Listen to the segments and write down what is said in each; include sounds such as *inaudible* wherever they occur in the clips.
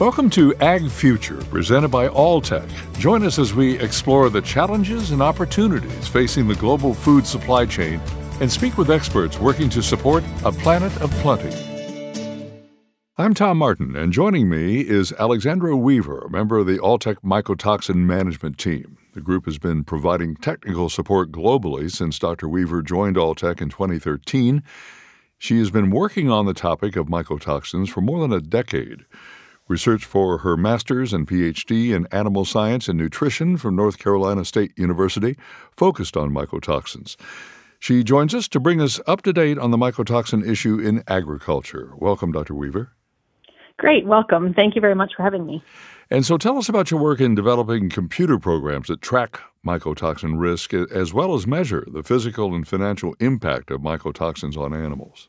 Welcome to Ag Future, presented by Alltech. Join us as we explore the challenges and opportunities facing the global food supply chain and speak with experts working to support a planet of plenty. I'm Tom Martin, and joining me is Alexandra Weaver, a member of the Alltech Mycotoxin Management Team. The group has been providing technical support globally since Dr. Weaver joined Alltech in 2013. She has been working on the topic of mycotoxins for more than a decade. Research for her master's and PhD in animal science and nutrition from North Carolina State University focused on mycotoxins. She joins us to bring us up to date on the mycotoxin issue in agriculture. Welcome, Dr. Weaver. Great, welcome. Thank you very much for having me. And so tell us about your work in developing computer programs that track mycotoxin risk as well as measure the physical and financial impact of mycotoxins on animals.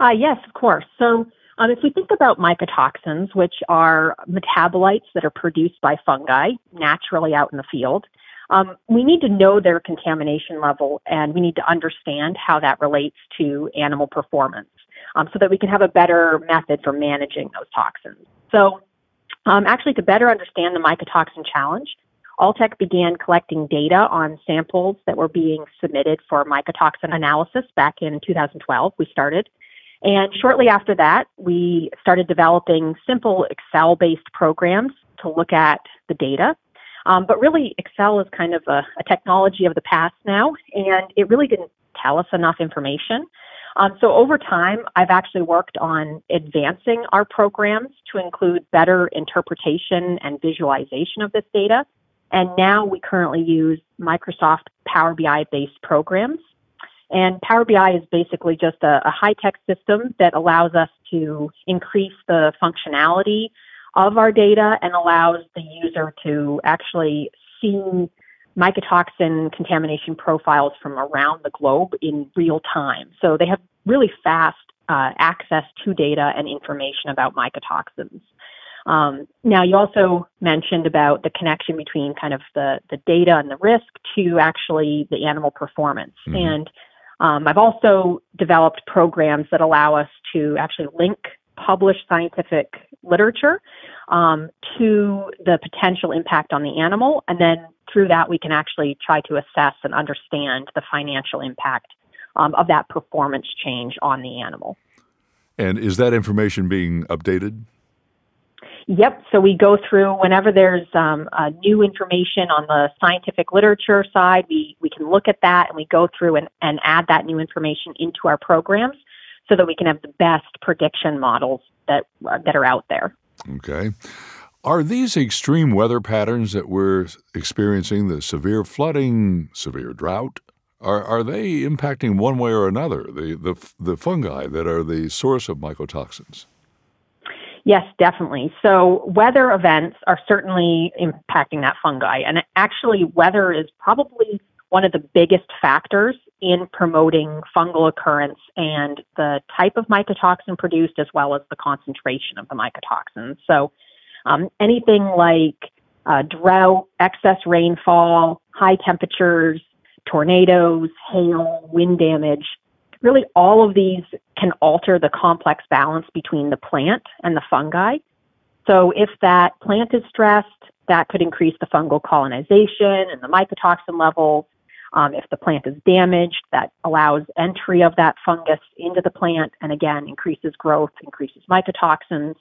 Uh, yes, of course. So um, if we think about mycotoxins, which are metabolites that are produced by fungi naturally out in the field, um, we need to know their contamination level and we need to understand how that relates to animal performance um, so that we can have a better method for managing those toxins. So, um, actually, to better understand the mycotoxin challenge, Alltech began collecting data on samples that were being submitted for mycotoxin analysis back in 2012. We started. And shortly after that, we started developing simple Excel based programs to look at the data. Um, but really, Excel is kind of a, a technology of the past now, and it really didn't tell us enough information. Um, so over time, I've actually worked on advancing our programs to include better interpretation and visualization of this data. And now we currently use Microsoft Power BI based programs. And Power BI is basically just a, a high tech system that allows us to increase the functionality of our data and allows the user to actually see mycotoxin contamination profiles from around the globe in real time. So they have really fast uh, access to data and information about mycotoxins. Um, now, you also mentioned about the connection between kind of the, the data and the risk to actually the animal performance. Mm-hmm. And um, I've also developed programs that allow us to actually link published scientific literature um, to the potential impact on the animal. And then through that, we can actually try to assess and understand the financial impact um, of that performance change on the animal. And is that information being updated? Yep. So we go through whenever there's um, uh, new information on the scientific literature side, we, we can look at that and we go through and, and add that new information into our programs so that we can have the best prediction models that, uh, that are out there. Okay. Are these extreme weather patterns that we're experiencing, the severe flooding, severe drought, are, are they impacting one way or another the, the, the fungi that are the source of mycotoxins? Yes, definitely. So weather events are certainly impacting that fungi. And actually, weather is probably one of the biggest factors in promoting fungal occurrence and the type of mycotoxin produced as well as the concentration of the mycotoxins. So um, anything like uh, drought, excess rainfall, high temperatures, tornadoes, hail, wind damage, really all of these can alter the complex balance between the plant and the fungi. So if that plant is stressed, that could increase the fungal colonization and the mycotoxin levels. Um, if the plant is damaged, that allows entry of that fungus into the plant and again increases growth, increases mycotoxins.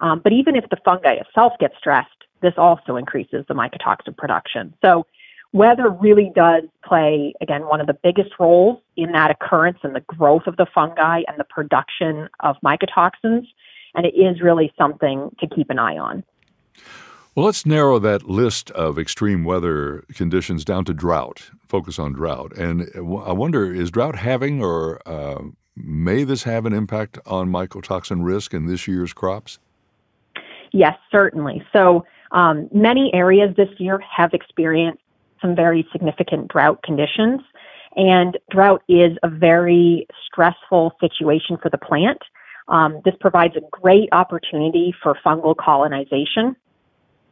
Um, but even if the fungi itself gets stressed, this also increases the mycotoxin production. So weather really does play, again, one of the biggest roles in that occurrence and the growth of the fungi and the production of mycotoxins. And it is really something to keep an eye on. Well, let's narrow that list of extreme weather conditions down to drought, focus on drought. And I wonder is drought having or uh, may this have an impact on mycotoxin risk in this year's crops? Yes, certainly. So um, many areas this year have experienced some very significant drought conditions. And drought is a very stressful situation for the plant. Um, this provides a great opportunity for fungal colonization.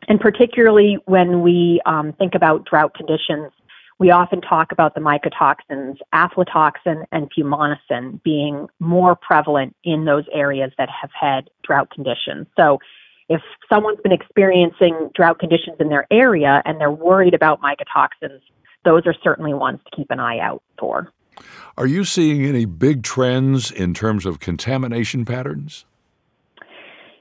And particularly when we um, think about drought conditions, we often talk about the mycotoxins, aflatoxin and fumonisin being more prevalent in those areas that have had drought conditions. So if someone's been experiencing drought conditions in their area and they're worried about mycotoxins, those are certainly ones to keep an eye out for. Are you seeing any big trends in terms of contamination patterns?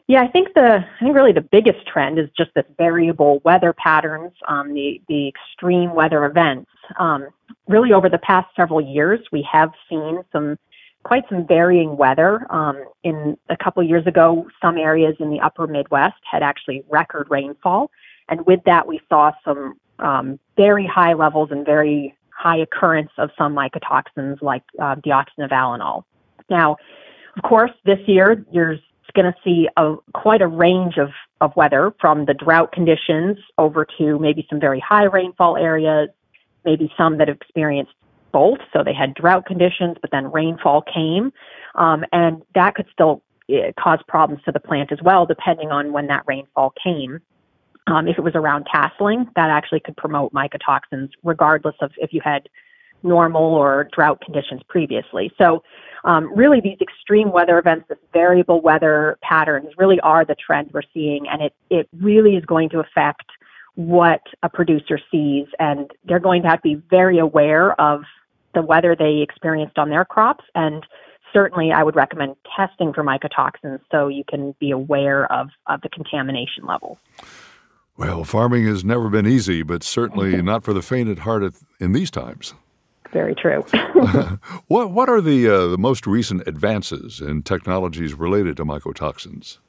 Yeah, I think the I think really the biggest trend is just this variable weather patterns, um, the the extreme weather events. Um, really, over the past several years, we have seen some quite some varying weather. Um, in a couple years ago, some areas in the upper Midwest had actually record rainfall, and with that, we saw some um, very high levels and very high occurrence of some mycotoxins like uh, deoxynivalenol. Now, of course, this year you're going to see a, quite a range of, of weather from the drought conditions over to maybe some very high rainfall areas, maybe some that have experienced both. So they had drought conditions, but then rainfall came. Um, and that could still uh, cause problems to the plant as well, depending on when that rainfall came. Um, if it was around tasseling, that actually could promote mycotoxins, regardless of if you had normal or drought conditions previously. So, um, really, these extreme weather events, this variable weather patterns, really are the trend we're seeing, and it it really is going to affect what a producer sees, and they're going to have to be very aware of the weather they experienced on their crops and certainly I would recommend testing for mycotoxins so you can be aware of, of the contamination level. Well, farming has never been easy, but certainly *laughs* not for the faint at heart in these times very true. *laughs* *laughs* what what are the uh, the most recent advances in technologies related to mycotoxins?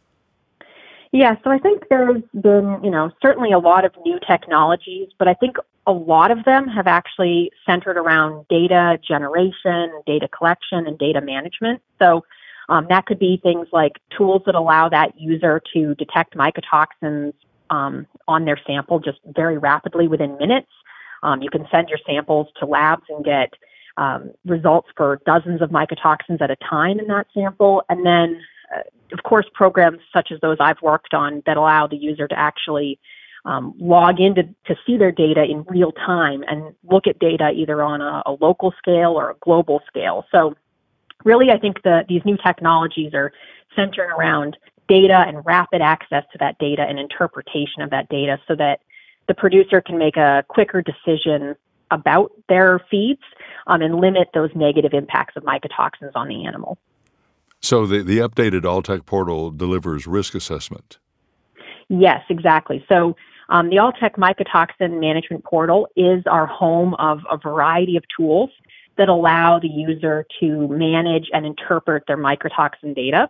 Yeah, so I think there's been, you know, certainly a lot of new technologies, but I think a lot of them have actually centered around data generation, data collection, and data management. So um, that could be things like tools that allow that user to detect mycotoxins um, on their sample just very rapidly within minutes. Um, you can send your samples to labs and get um, results for dozens of mycotoxins at a time in that sample. And then, uh, of course, programs such as those I've worked on that allow the user to actually um, log in to, to see their data in real time and look at data either on a, a local scale or a global scale. So, really, I think the, these new technologies are centering around data and rapid access to that data and interpretation of that data so that the producer can make a quicker decision about their feeds um, and limit those negative impacts of mycotoxins on the animal. So the, the updated Alltech portal delivers risk assessment. Yes, exactly. So um, the Alltech mycotoxin management portal is our home of a variety of tools that allow the user to manage and interpret their mycotoxin data.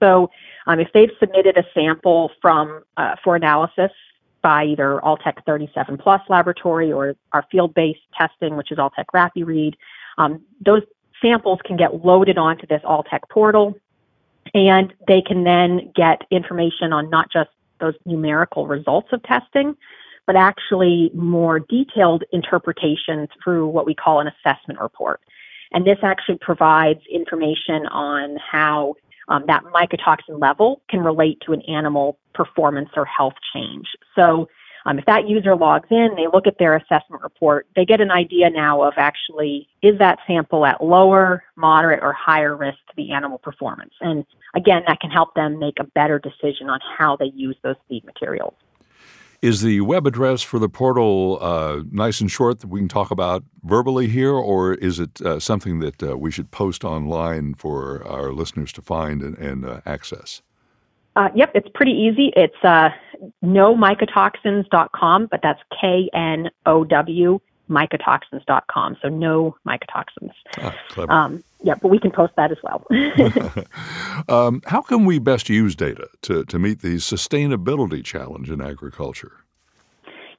So um, if they've submitted a sample from uh, for analysis by either Alltech 37 Plus laboratory or our field-based testing, which is Alltech RapiRead. Um, those samples can get loaded onto this Alltech portal, and they can then get information on not just those numerical results of testing, but actually more detailed interpretation through what we call an assessment report. And this actually provides information on how um, that mycotoxin level can relate to an animal performance or health change. So um, if that user logs in, they look at their assessment report, they get an idea now of actually is that sample at lower, moderate, or higher risk to the animal performance. And again, that can help them make a better decision on how they use those feed materials. Is the web address for the portal uh, nice and short that we can talk about verbally here, or is it uh, something that uh, we should post online for our listeners to find and, and uh, access? Uh, yep, it's pretty easy. It's knowmycotoxins.com, but that's K N O W mycotoxins.com. So no mycotoxins. Ah. Um, yeah, but we can post that as well. *laughs* *laughs* um, how can we best use data to, to meet the sustainability challenge in agriculture?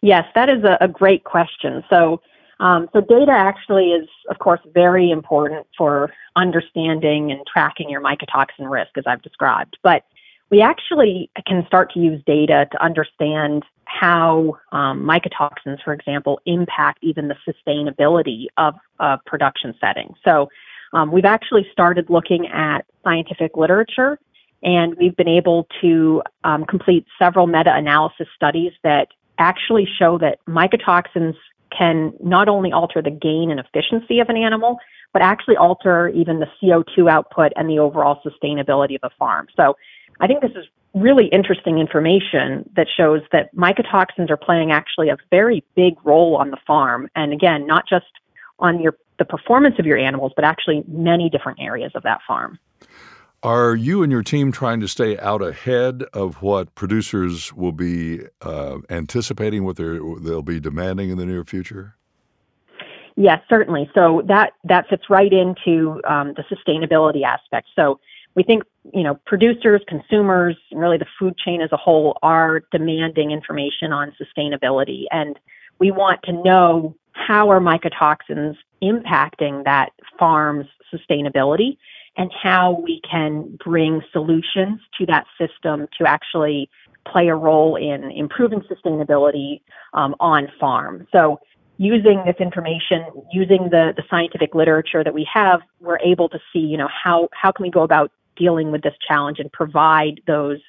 Yes, that is a, a great question. So, um, so data actually is, of course, very important for understanding and tracking your mycotoxin risk, as I've described. But we actually can start to use data to understand how um, mycotoxins, for example, impact even the sustainability of a production setting. So um, we've actually started looking at scientific literature and we've been able to um, complete several meta-analysis studies that actually show that mycotoxins can not only alter the gain and efficiency of an animal, but actually alter even the CO2 output and the overall sustainability of a farm. So I think this is really interesting information that shows that mycotoxins are playing actually a very big role on the farm. And again, not just on your the performance of your animals, but actually many different areas of that farm. Are you and your team trying to stay out ahead of what producers will be uh, anticipating, what they'll be demanding in the near future? Yes, certainly. So that that fits right into um, the sustainability aspect. So we think you know producers, consumers, and really the food chain as a whole are demanding information on sustainability, and we want to know how are mycotoxins impacting that farm's sustainability and how we can bring solutions to that system to actually play a role in improving sustainability um, on farm. So using this information, using the, the scientific literature that we have, we're able to see, you know, how, how can we go about dealing with this challenge and provide those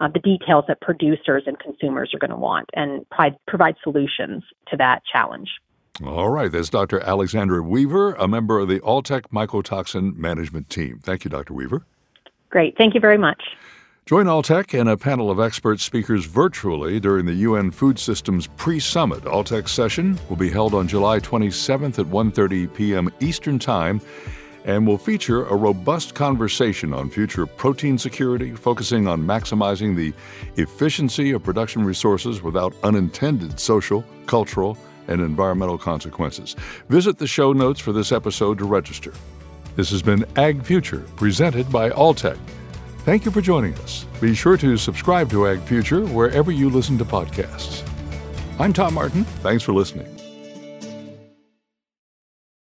uh, the details that producers and consumers are going to want and provide, provide solutions to that challenge. All right, that's Dr. Alexandra Weaver, a member of the Alltech Mycotoxin Management Team. Thank you, Dr. Weaver. Great. Thank you very much. Join Alltech and a panel of expert speakers virtually during the UN Food Systems pre-summit. Alltech session will be held on July 27th at 1:30 p.m. Eastern Time and will feature a robust conversation on future protein security, focusing on maximizing the efficiency of production resources without unintended social, cultural, and environmental consequences. Visit the show notes for this episode to register. This has been Ag Future, presented by Alltech. Thank you for joining us. Be sure to subscribe to Ag Future wherever you listen to podcasts. I'm Tom Martin. Thanks for listening.